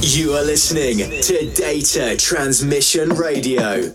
You are listening to Data Transmission Radio.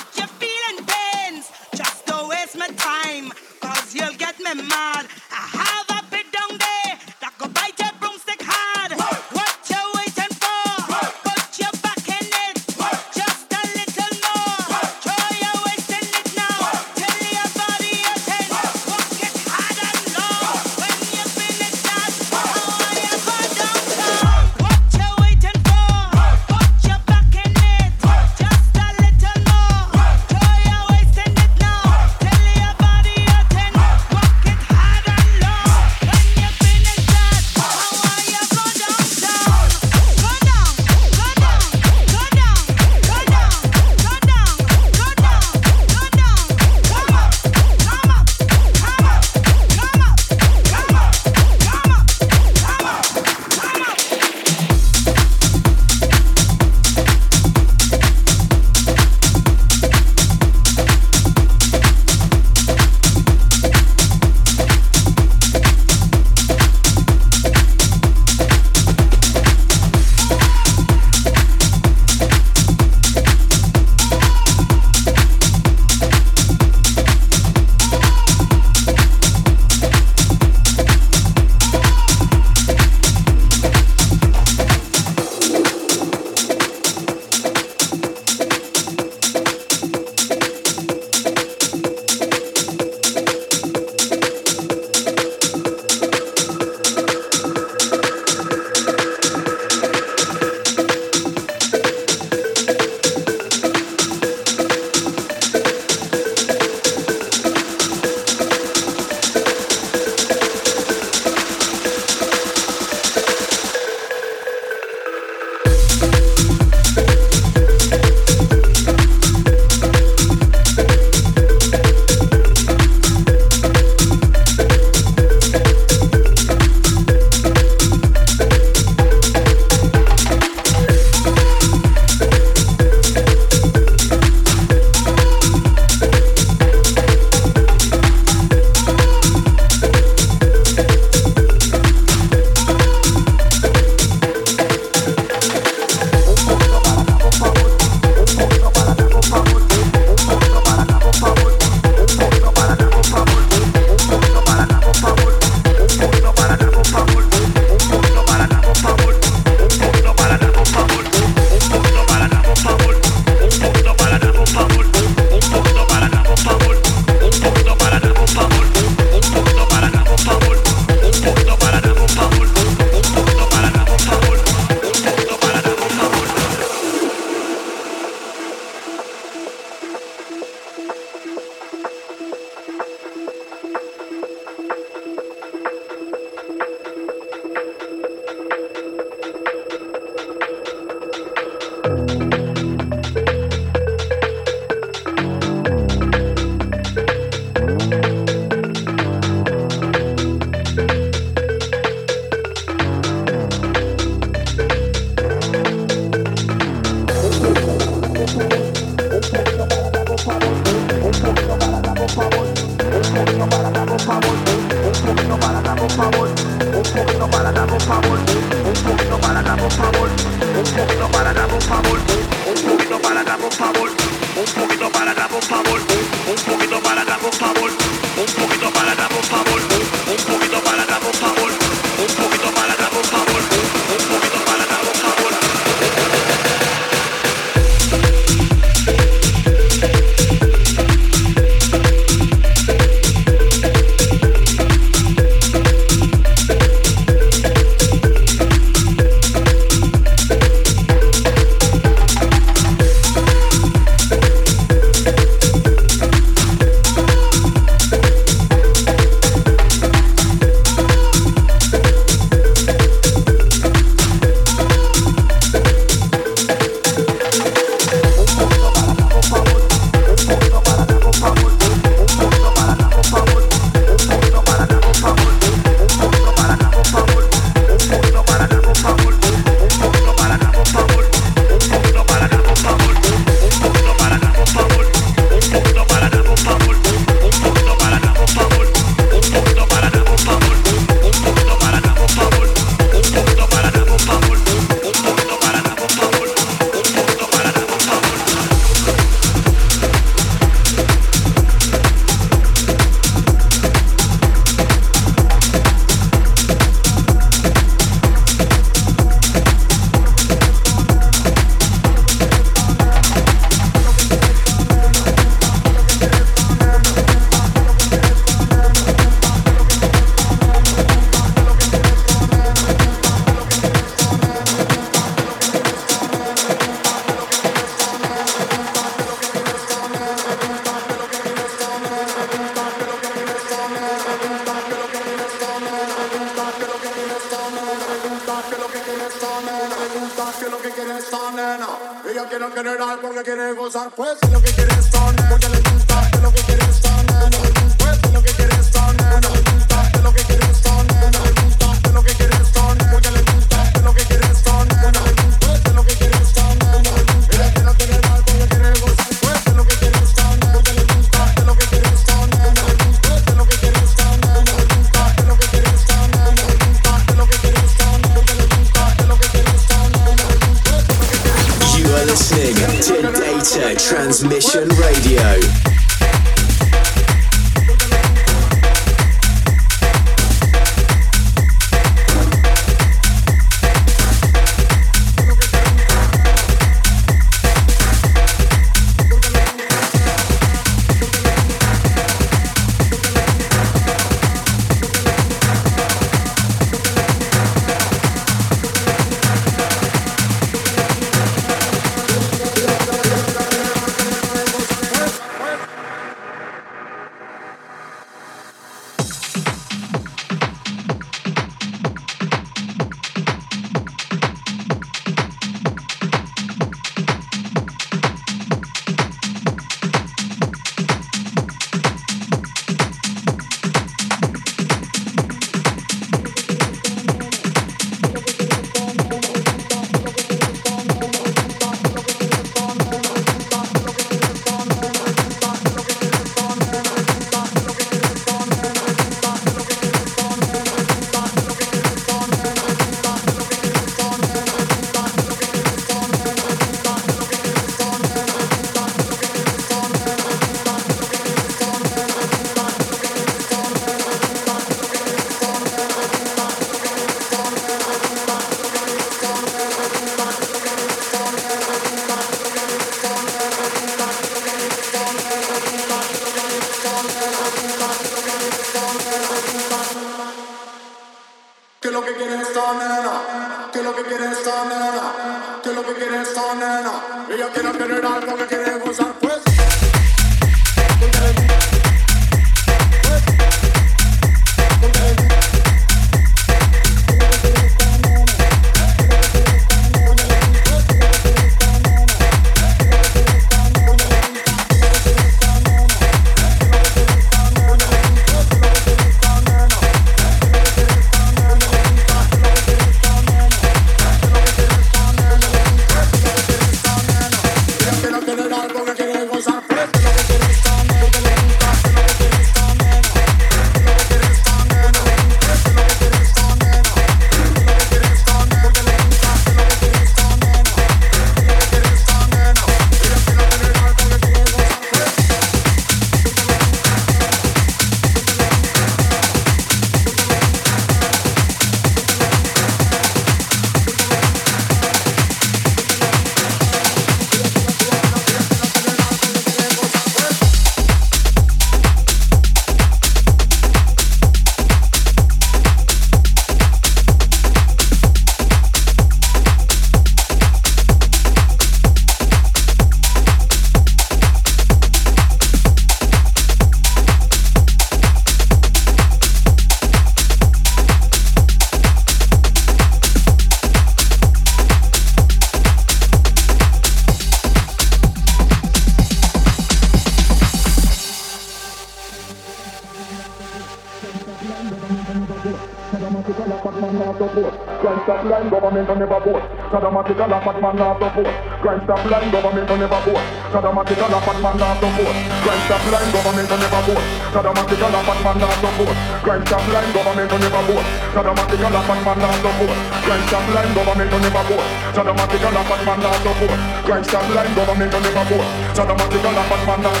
Saddamatic a man not support. Crime stop line, government will never vote. Saddamatic a man not support. Crime stop line, government will never vote. Saddamatic a man not support. Crime stop line, government will never vote. Saddamatic a man not support. Crime stop line, government will never vote. Saddamatic a man not support. Crime stop line, government will never vote. Saddamatic a man not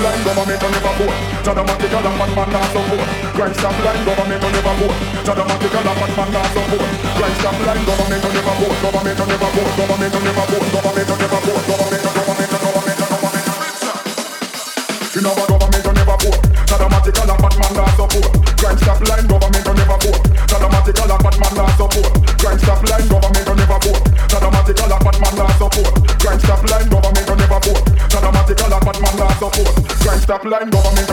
line, government never vote. Saddamatic a man. Crime stop line, government will never vote. Saddamatic a laugh at man not support. Crime stop line, government will never vote. Government will never vote. Government will never vote. Government will never vote. Government will government will government will government. You know what government will never vote. Saddamatic a laugh at man not support. Crime stop line, government will never vote. Saddamatic a laugh at man not support. Crime stop line, government will never vote. Saddamatic a laugh at man not support. Crime stop line, government will never vote. Saddamatic a laugh at man not support. Crime stop line, government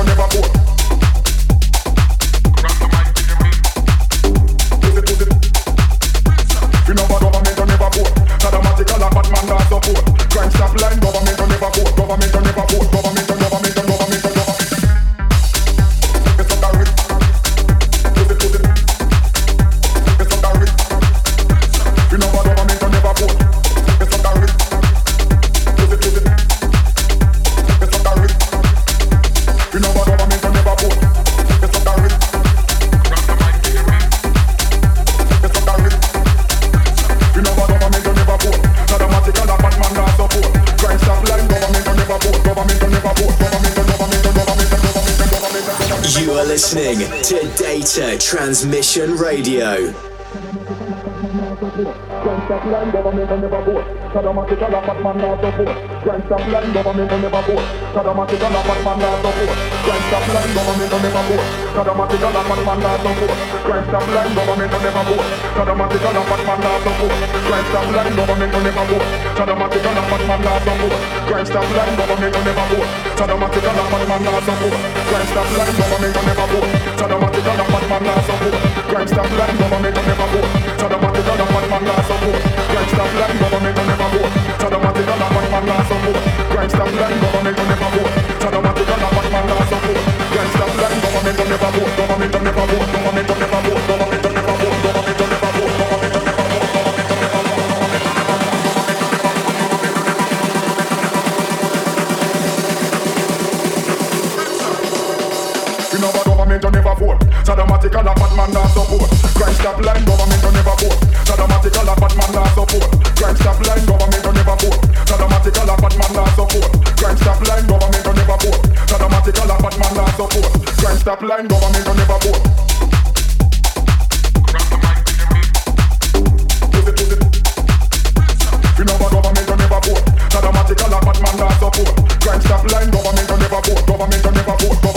Transmission Radio. Line, government line, government line, government line, government line, government. Crime stop line, government will never vote. Saddamatic a laugh at man not support. Crime stop line, government will never vote. Saddamatic a laugh at man not support. Crime stop will never vote. A. Crime stop line, government will never vote. Saddamatic a laugh at man not support. Crime stop will never vote. A. Crime stop line, government will never vote. Government will never vote. Government will never vote. Government You know what government will never vote. Saddamatic a laugh at man not support. Crime stop line, government will never vote. Saddamatic a laugh at man not support. Crime stop line, government will never vote. Saddamatic a laugh at man not support. Crime stop line, government will never vote. Saddamatic a laugh at man not support. Crime stop line, government will never vote. You know what government will never vote. Saddamatic a laugh at man support. Crime stop line, government will never vote. Government will never vote.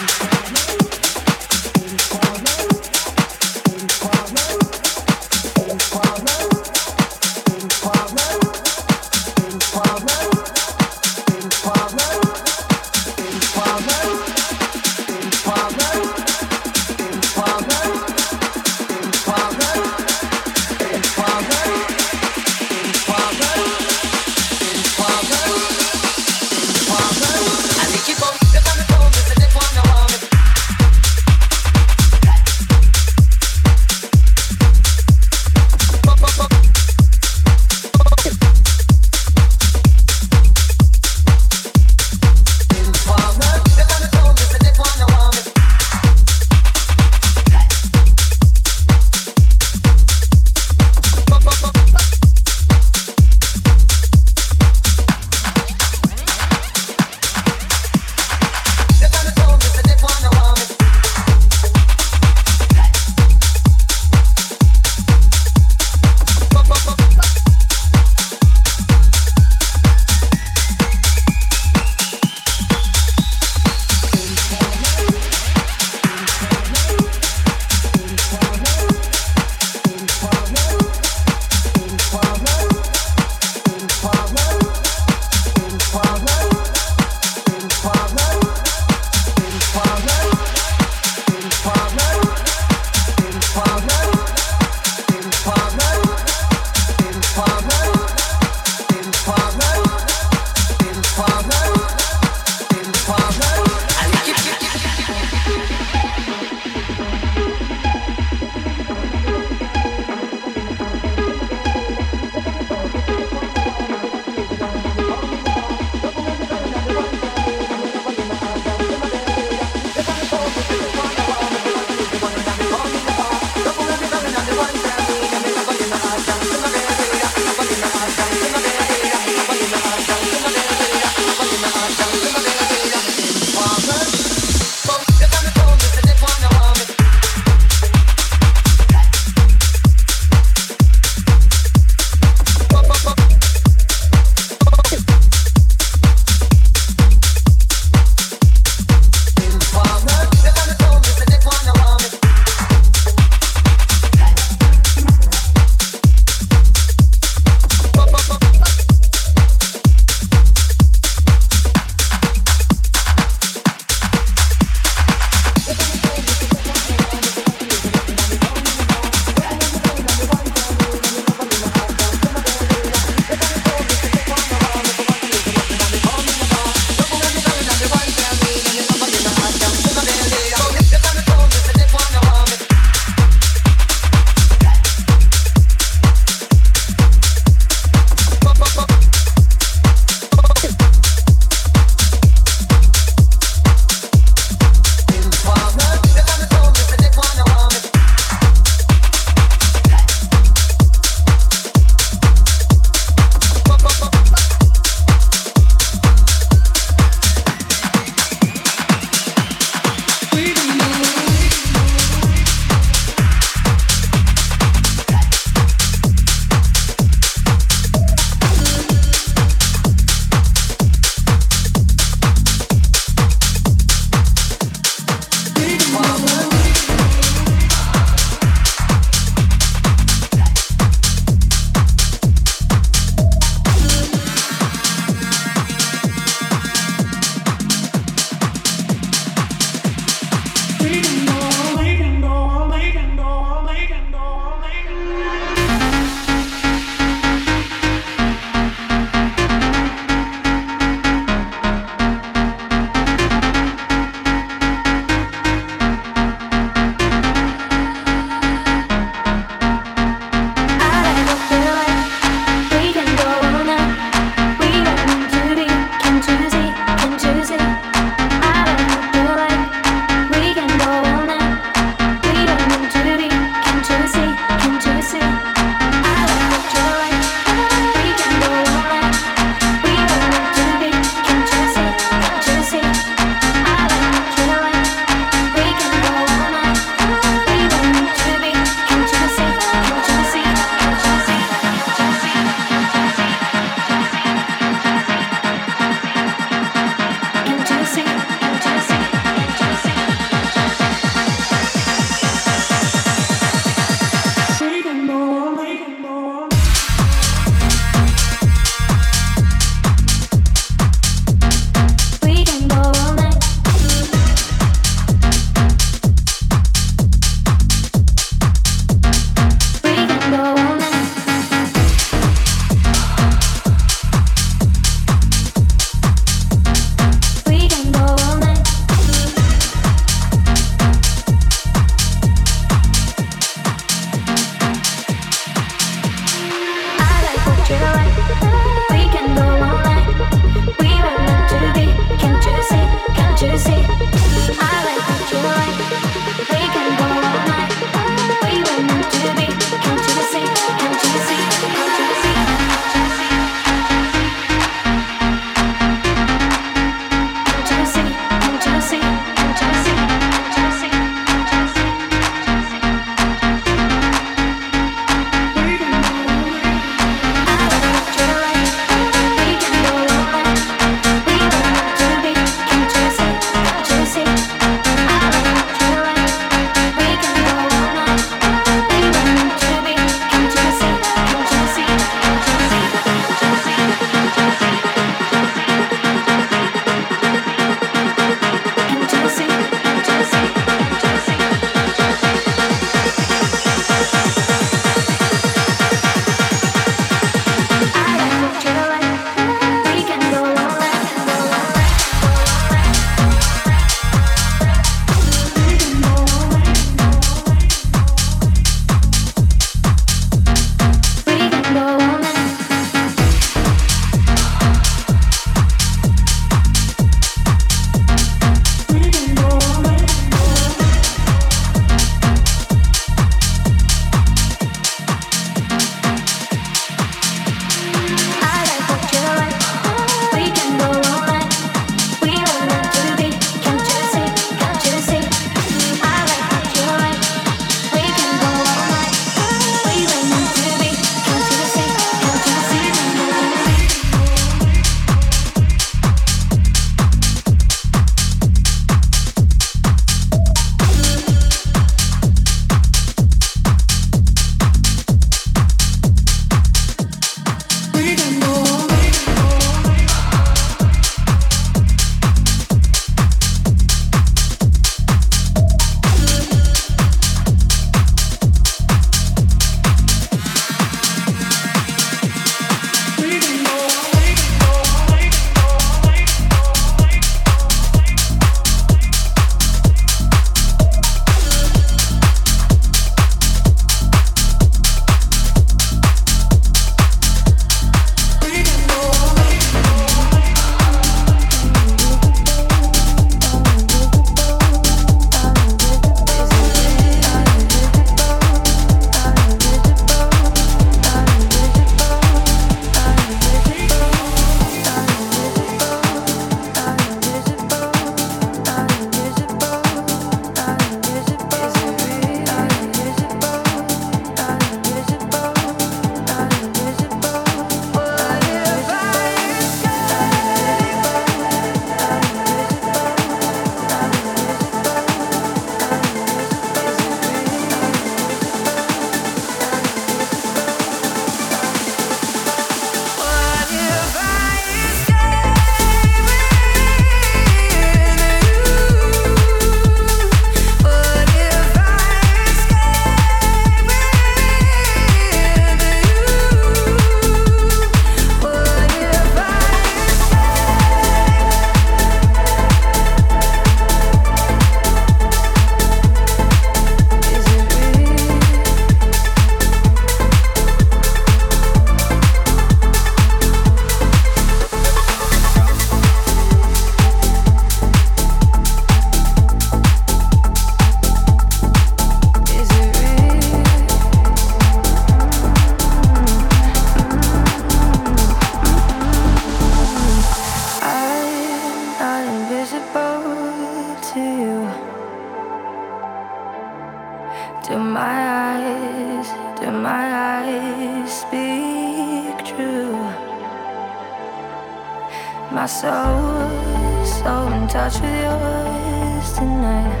My soul so in touch with yours tonight.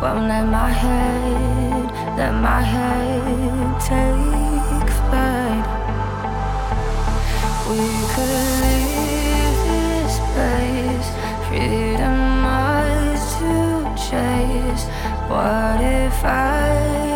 Won't let my head, let my head take flight. We could leave this place, freedom ours to chase. What if I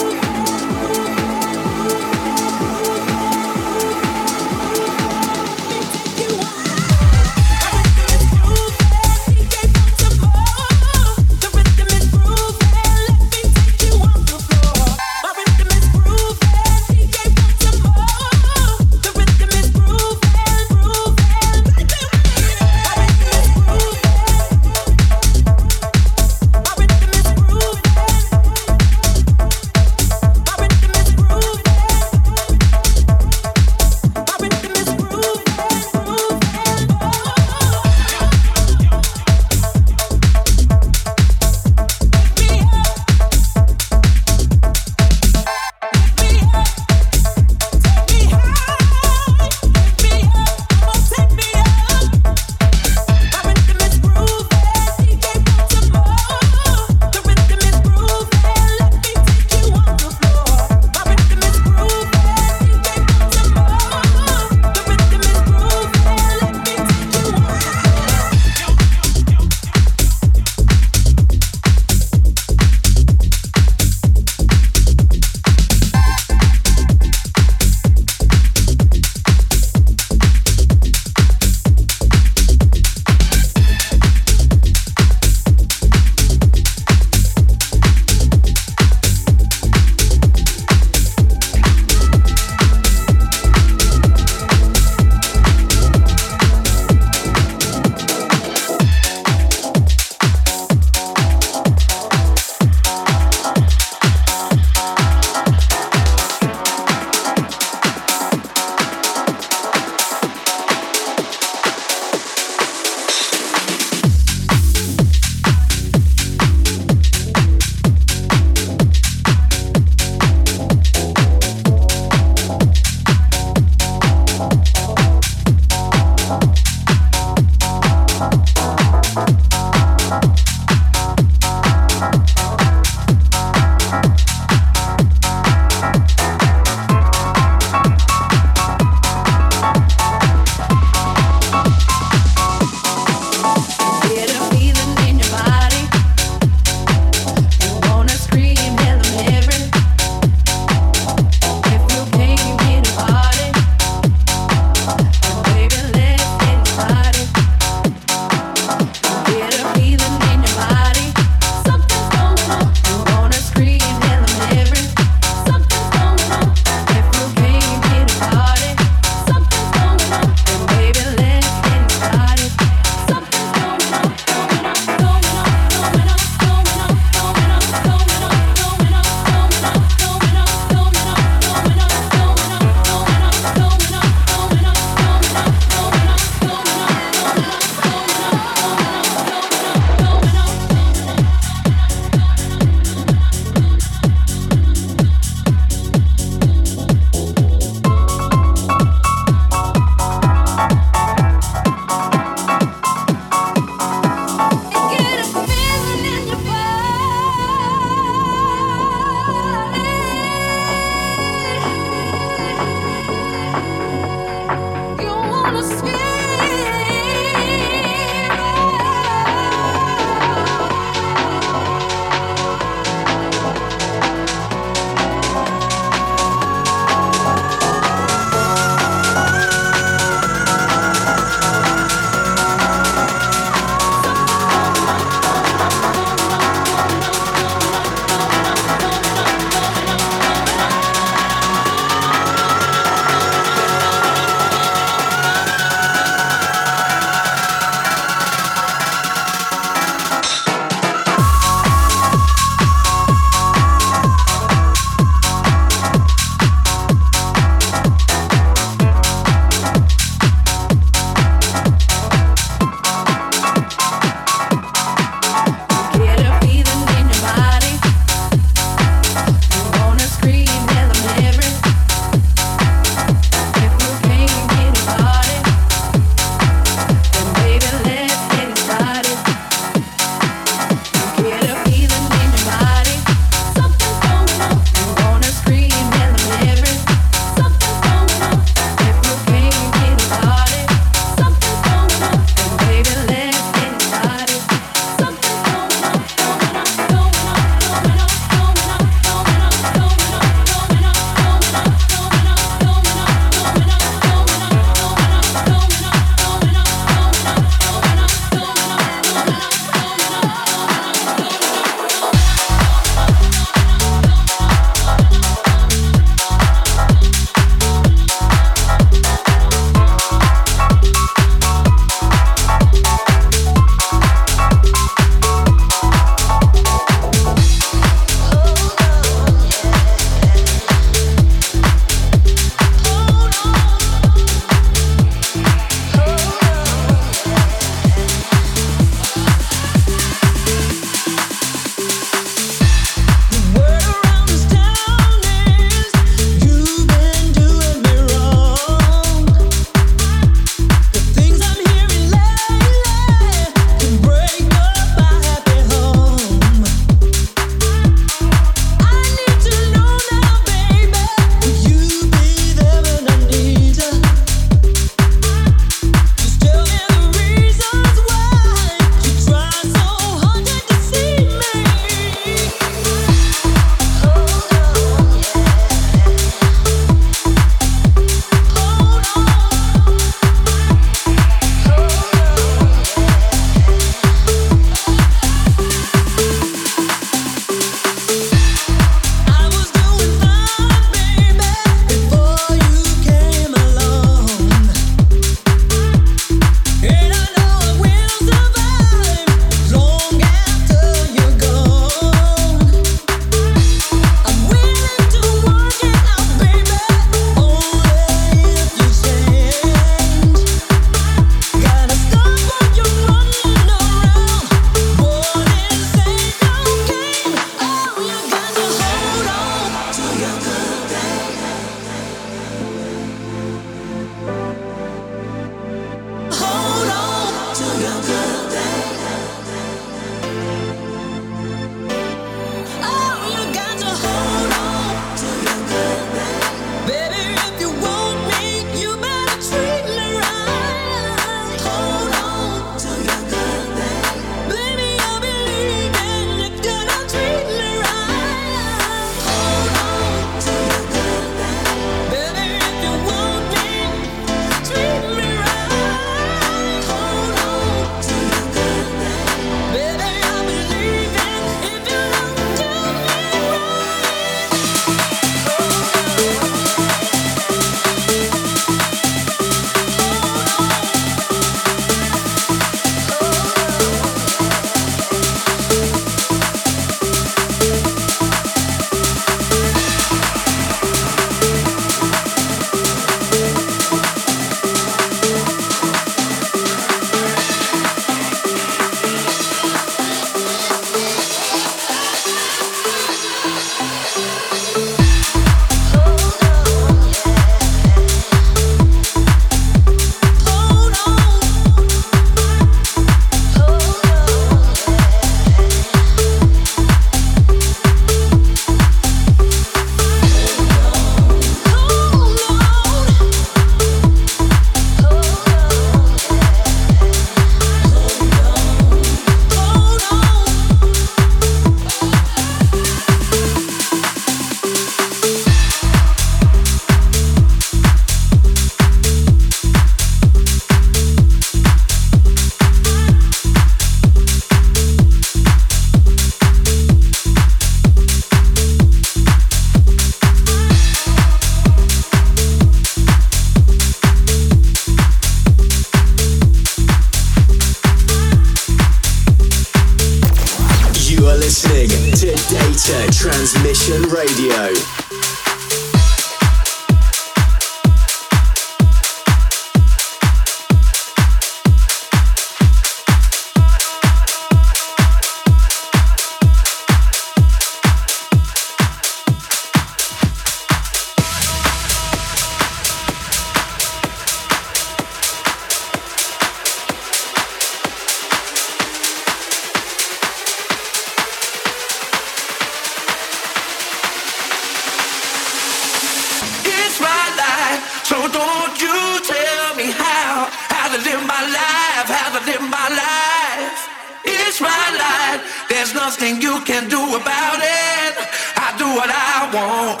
There's nothing you can do about it. I do what I want.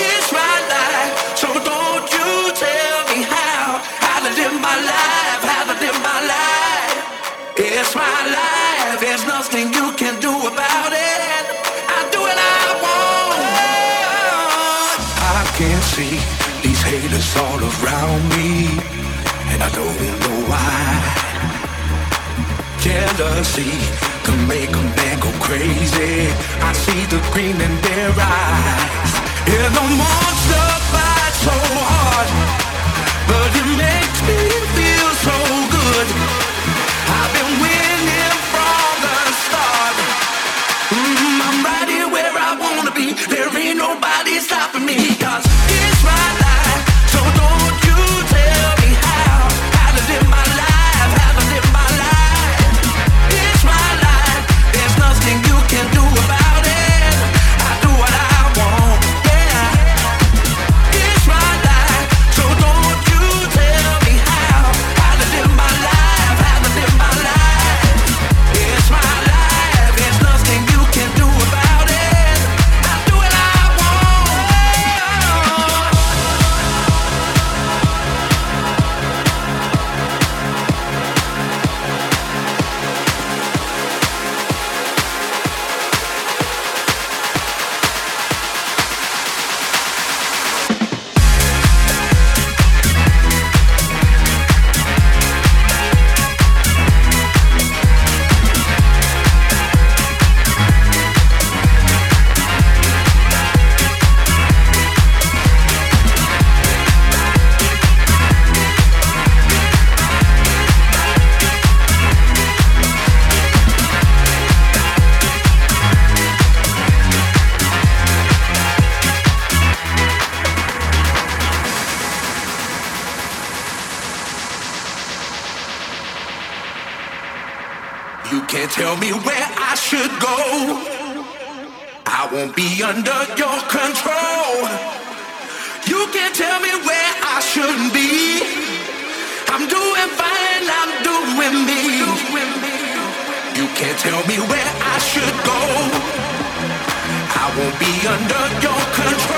It's my life, so don't you tell me how how to live my life, how to live my life. It's my life. There's nothing you can do about it. I do what I want. I can't see these haters all around me, and I don't the sea make a man go crazy. I see the green in their eyes. Yeah, the monster fights so hard, but can't tell me where I should go. I won't be under your control.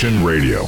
Radio.